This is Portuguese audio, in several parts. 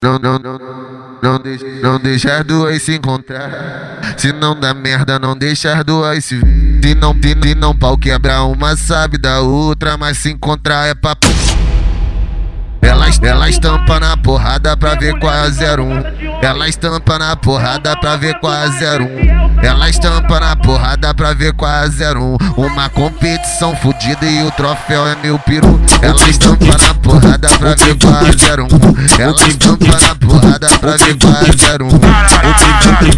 Não, não, não, não deixa, não deixa as duas se encontrar. Se não dá merda, não deixa as duas se ver. Se não, se, se não pau quebrar uma sabe da outra, mas se encontrar é papo. Ela, ela estampa na porrada pra ver qual é 01. Ela estampa na porrada pra ver qual é 01. Ela estampa na porrada pra ver qual é 01. Uma competição fodida e o troféu é meu peru. Ela estampa na porrada pra ver qual é 01. Ela estampa na porrada pra ver qual é 01.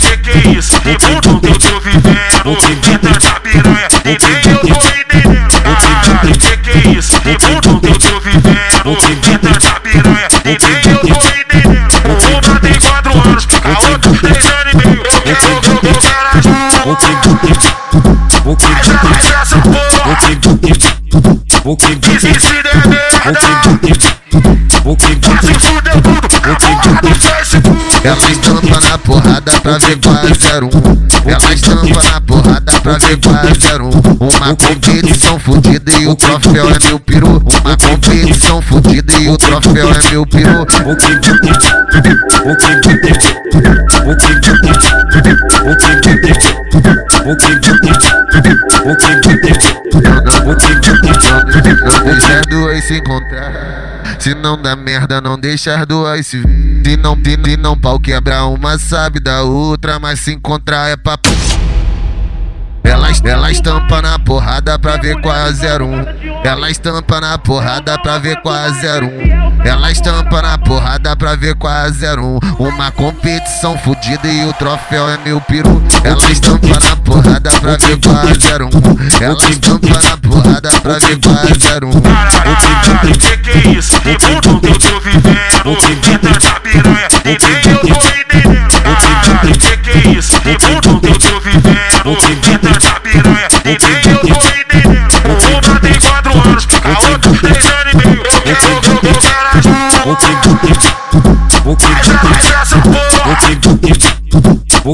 As Mas essa que Ela estampa na porrada pra ver qual é 01. Ela estampa na porrada pra ver qual é 01. Uma competição fodida e o troféu é meu peru. Uma competição fodida e o troféu é meu peru. Não deixa as duas se encontrar. Se não dá merda, não deixa as duas se ver. Se não, se, se não pau quebrar uma sabe da outra, mas se encontrar é papo. Ela, ela estampa na porrada pra ver qual é 01. Ela estampa na porrada pra ver qual é 01. Ela estampa na porrada pra ver qual é 01. Uma competição fodida e o troféu é meu peru. Ela estampa na porrada pra ver qual é 01. Ela estampa na porrada pra ver qual é 01.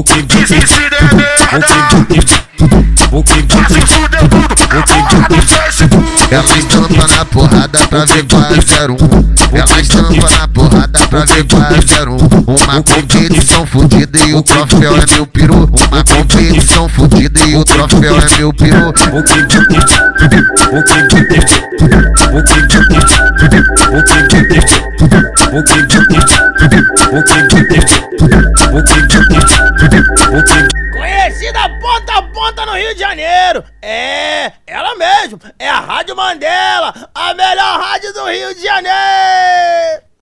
Que se se der merda Vai se fuder tudo Agora no Facebook Ela estampa na porrada pra ver qual é 01. Ela estampa na porrada pra ver qual é 01. Uma competição fodida e o troféu é meu peru. Uma competição fodida e o troféu é meu peru. Conhecida ponta no Rio de Janeiro. É, ela mesmo. É a Rádio Mandela, a melhor rádio do Rio de Janeiro.